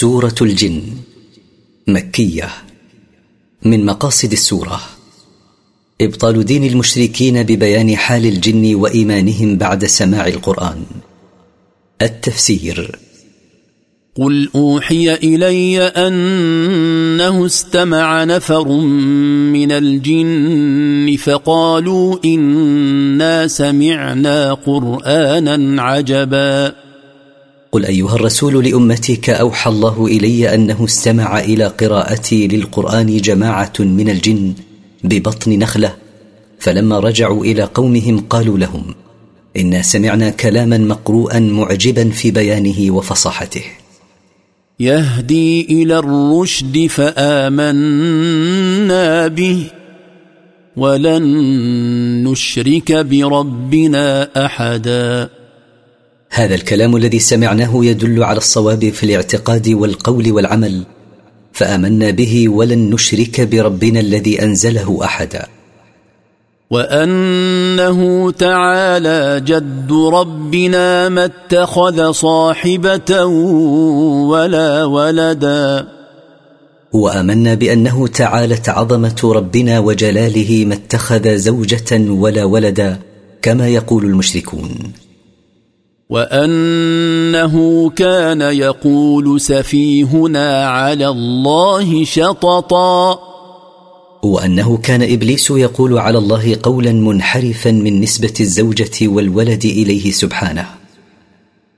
سورة الجن مكية من مقاصد السورة إبطال دين المشركين ببيان حال الجن وإيمانهم بعد سماع القرآن. التفسير قل أوحي إلي أنه استمع نفر من الجن فقالوا إنا سمعنا قرآنا عجبا. قل أيها الرسول لأمتك أوحى الله إلي أنه استمع إلى قراءتي للقرآن جماعة من الجن ببطن نخلة. فلما رجعوا إلى قومهم قالوا لهم إنا سمعنا كلاما مقروءا معجبا في بيانه وفصاحته. يهدي إلى الرشد فآمنا به ولن نشرك بربنا أحدا. هذا الكلام الذي سمعناه يدل على الصواب في الاعتقاد والقول والعمل فآمنا به ولن نشرك بربنا الذي أنزله أحدا. وأنه تعالى جد ربنا ما اتخذ صاحبة ولا ولدا. وآمنا بأنه تعالت عظمه ربنا وجلاله ما اتخذ زوجة ولا ولدا كما يقول المشركون. وأنه كان يقول سفيهنا على الله شططا. وأنه كان إبليس يقول على الله قولا منحرفا من نسبة الزوجة والولد إليه سبحانه.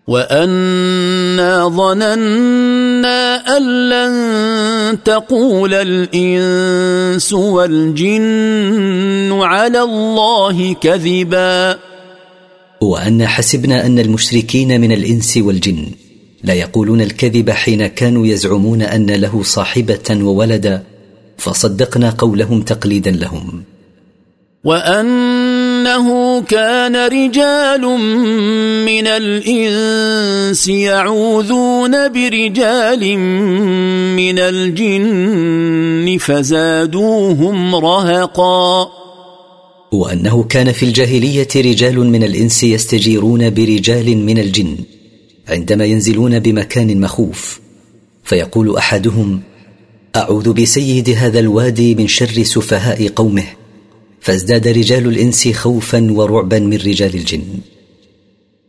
وأنا ظننا أن لن تقول الإنس والجن على الله كذبا. وأن حسبنا أن المشركين من الإنس والجن لا يقولون الكذب حين كانوا يزعمون أن له صاحبة وولدا فصدقنا قولهم تقليدا لهم. وأنه كان رجال من الإنس يعوذون برجال من الجن فزادوهم رهقاً. وانه كان في الجاهلية رجال من الإنس يستجيرون برجال من الجن عندما ينزلون بمكان مخوف فيقول أحدهم أعوذ بسيد هذا الوادي من شر سفهاء قومه فازداد رجال الإنس خوفا ورعبا من رجال الجن.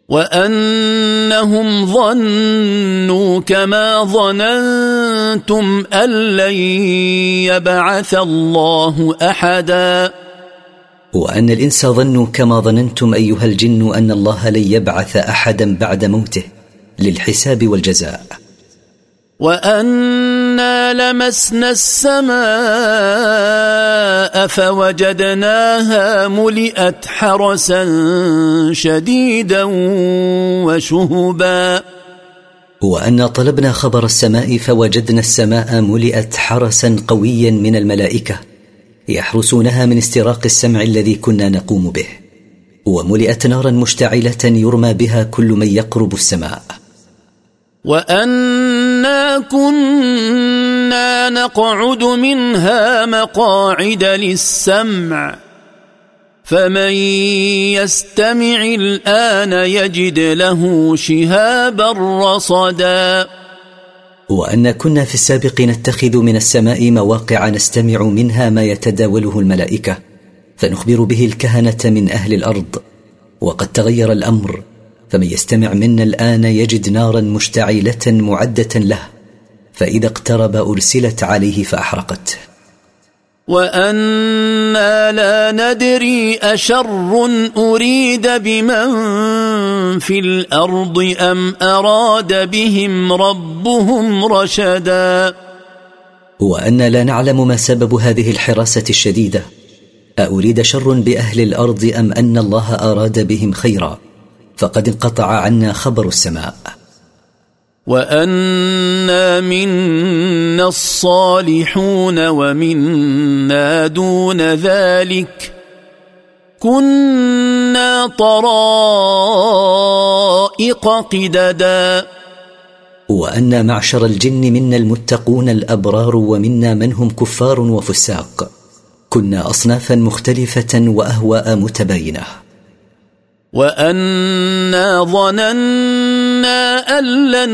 وأنهم ظنوا كما ظننتم أن لن يبعث الله احدا. وأن الإنس ظنوا كما ظننتم أيها الجن أن الله لن يبعث أحدا بعد موته للحساب والجزاء. وأنا لمسنا السماء فوجدناها ملئت حرسا شديدا وشهبا. وأنا طلبنا خبر السماء فوجدنا السماء ملئت حرسا قويا من الملائكة يحرسونها من استراق السمع الذي كنا نقوم به. وملئت نارا مشتعلة يرمى بها كل من يقرب السماء. وأنا كنا نقعد منها مقاعد للسمع. فمن يستمع الآن يجد له شهابا رصدا. وأن كنا في السابق نتخذ من السماء مواقع نستمع منها ما يتداوله الملائكة فنخبر به الكهنة من أهل الأرض. وقد تغير الأمر فمن يستمع منا الآن يجد نارا مشتعلة معدة له فإذا اقترب أرسلت عليه فأحرقته. وأنا لا ندري اشر اريد بمن في الأرض ام اراد بهم ربهم رشدا. وأنا لا نعلم ما سبب هذه الحراسه الشديده. ااريد شر باهل الأرض ام ان الله اراد بهم خيرا؟ فقد انقطع عنا خبر السماء. وانا منا الصالحون ومنا دون ذلك كنا طرائق قددا وأنا معشر الجن منا المتقون الأبرار ومنا من هم كفار وفساق كنا أصنافا مختلفة وأهواء متباينة وأنا ظننا أن لن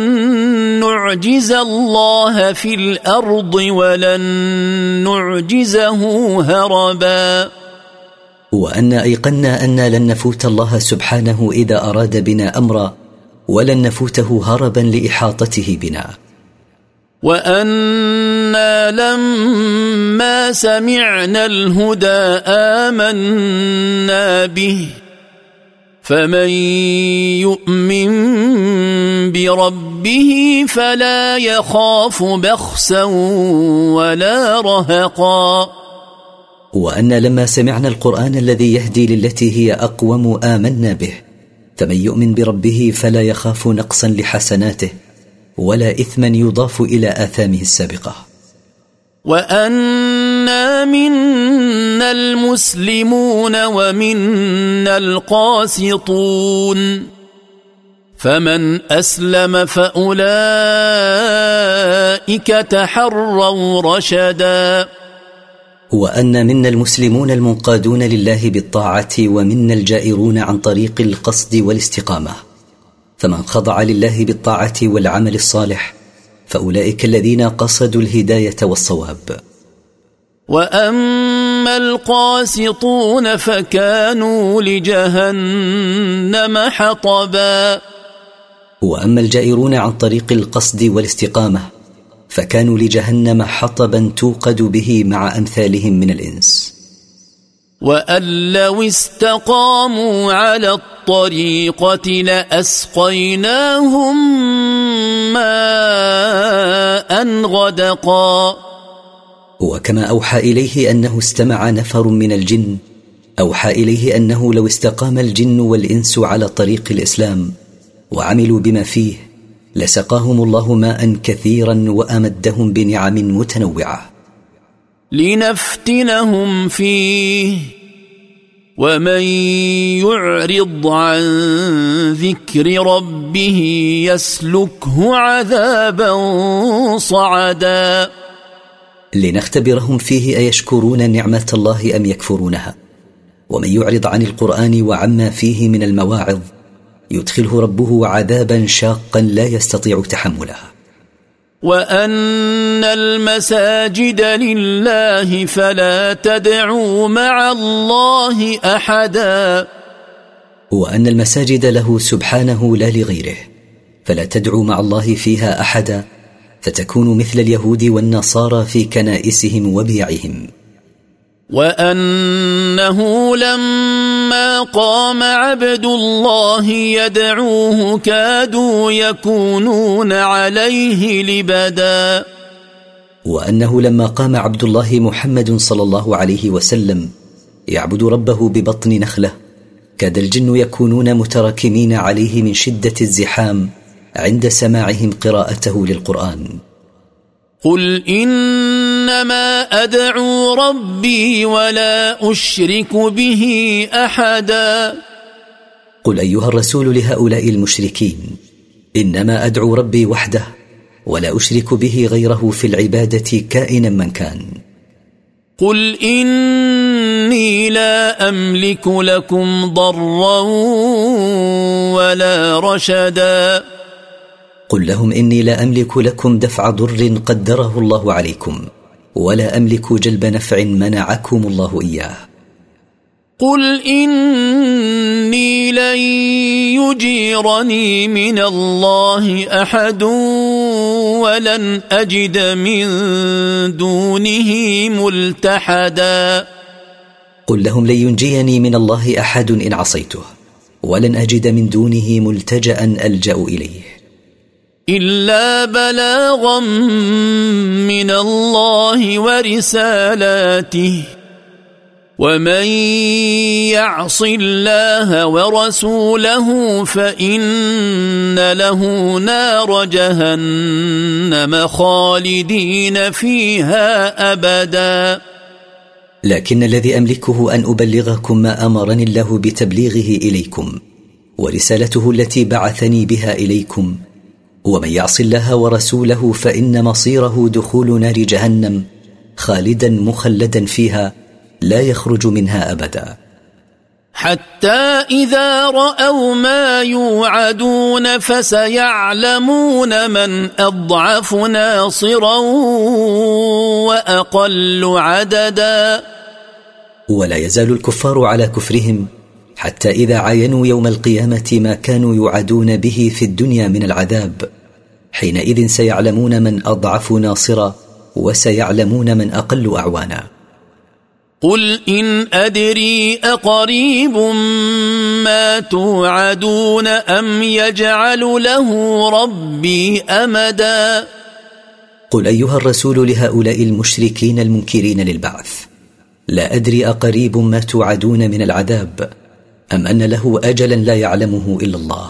نعجز الله في الأرض ولن نعجزه هربا. وأن أيقنا أن لن نفوت الله سبحانه إذا أراد بنا أمرا ولن نفوته هربا لإحاطته بنا. وأنا لما سمعنا الهدى آمنا به. فمن يؤمن بربه فلا يخاف بخسا ولا رهقا. وأن لما سمعنا القرآن الذي يهدي للتي هي أقوم آمنا به فمن يؤمن بربه فلا يخاف نقصا لحسناته ولا إثما يضاف إلى آثامه السابقة. وانا منا المسلمون ومنا القاسطون فمن اسلم فاولئك تحروا رشدا وان منا المسلمون المنقادون لله بالطاعه ومنا الجائرون عن طريق القصد والاستقامه فمن خضع لله بالطاعه والعمل الصالح فاولئك الذين قصدوا الهدايه والصواب واما القاسطون فكانوا لجهنم حطبا واما الجائرون عن طريق القصد والاستقامه فكانوا لجهنم حطبا توقد به مع امثالهم من الانس وان لو استقاموا على الطريقة لاسقيناهم ماء غدقا وكما أوحى إليه أنه استمع نفر من الجن أوحى إليه أنه لو استقام الجن والإنس على طريق الإسلام وعملوا بما فيه لسقاهم الله ماء كثيرا وأمدهم بنعم متنوعة. لنفتنهم فيه ومن يعرض عن ذكر ربه يسلكه عذابا صعدا. لنختبرهم فيه أيشكرون نعمة الله أم يكفرونها؟ ومن يعرض عن القرآن وعما فيه من المواعظ يدخله ربه عذابا شاقا لا يستطيع تحمله وأن المساجد لله فلا تدعوا مع الله أحدا. وأن المساجد له سبحانه لا لغيره فلا تدعوا مع الله فيها أحدا فتكون مثل اليهود والنصارى في كنائسهم وبيعهم. وأنه لما قام عبد الله يدعوه كادوا يكونون عليه لبدا. وأنه لما قام عبد الله محمد صلى الله عليه وسلم يعبد ربه ببطن نخلة كاد الجن يكونون متراكمين عليه من شدة الزحام عند سماعهم قراءته للقرآن. قل إنما أدعو ربي ولا أشرك به أحدا. قل أيها الرسول لهؤلاء المشركين إنما أدعو ربي وحده ولا أشرك به غيره في العبادة كائنا من كان. قل إني لا أملك لكم ضرا ولا رشدا. قل لهم إني لا أملك لكم دفع ضر قدره الله عليكم ولا أملك جلب نفع منعكم الله إياه. قل إني لن يجيرني من الله أحد ولن أجد من دونه ملتحدا. قل لهم لن ينجيني من الله أحد إن عصيته ولن أجد من دونه ملتجأ ألجأ إليه. إلا بلاغا من الله ورسالاته. ومن يعص الله ورسوله فإن له نار جهنم خالدين فيها أبدا. لكن الذي أملكه أن أبلغكم ما أمرني الله بتبليغه إليكم ورسالته التي بعثني بها إليكم ومن يعص الله ورسوله فإن مصيره دخول نار جهنم خالدا مخلدا فيها لا يخرج منها أبدا. حتى إذا رأوا ما يوعدون فسيعلمون من أضعف ناصرا وأقل عددا. ولا يزال الكفار على كفرهم حتى إذا عاينوا يوم القيامة ما كانوا يوعدون به في الدنيا من العذاب. حينئذ سيعلمون من أضعف ناصرا وسيعلمون من أقل أعوانا. قل إن أدري أقريب ما توعدون أم يجعل له ربي أمدا. قل أيها الرسول لهؤلاء المشركين المنكرين للبعث لا أدري أقريب ما توعدون من العذاب. أم أن له اجلا لا يعلمه إلا الله.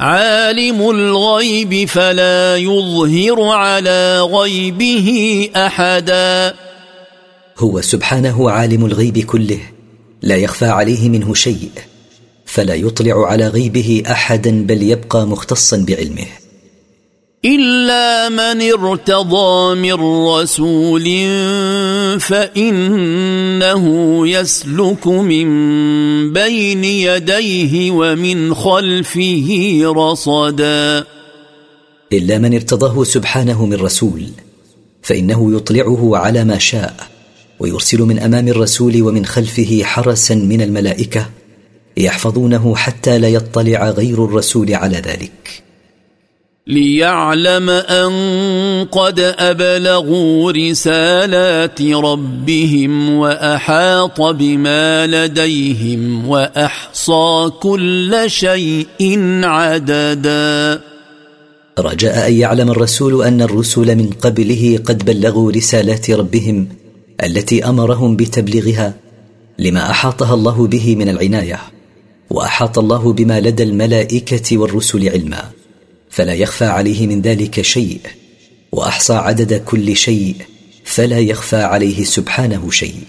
عالم الغيب فلا يظهر على غيبه أحدا. هو سبحانه عالم الغيب كله لا يخفى عليه منه شيء فلا يطلع على غيبه احدا بل يبقى مختصا بعلمه. إلا من ارتضى من رسول فإنه يسلك من بين يديه ومن خلفه رصدا. إلا من ارتضاه سبحانه من رسول فإنه يطلعه على ما شاء ويرسل من أمام الرسول ومن خلفه حرسا من الملائكة يحفظونه حتى لا يطلع غير الرسول على ذلك. ليعلم أن قد أبلغوا رسالات ربهم وأحاط بما لديهم وأحصى كل شيء عددا. رجاء أن يعلم الرسول أن الرسل من قبله قد بلغوا رسالات ربهم التي أمرهم بتبليغها لما أحاطها الله به من العناية وأحاط الله بما لدى الملائكة والرسل علما. فلا يخفى عليه من ذلك شيء وأحصى عدد كل شيء فلا يخفى عليه سبحانه شيء.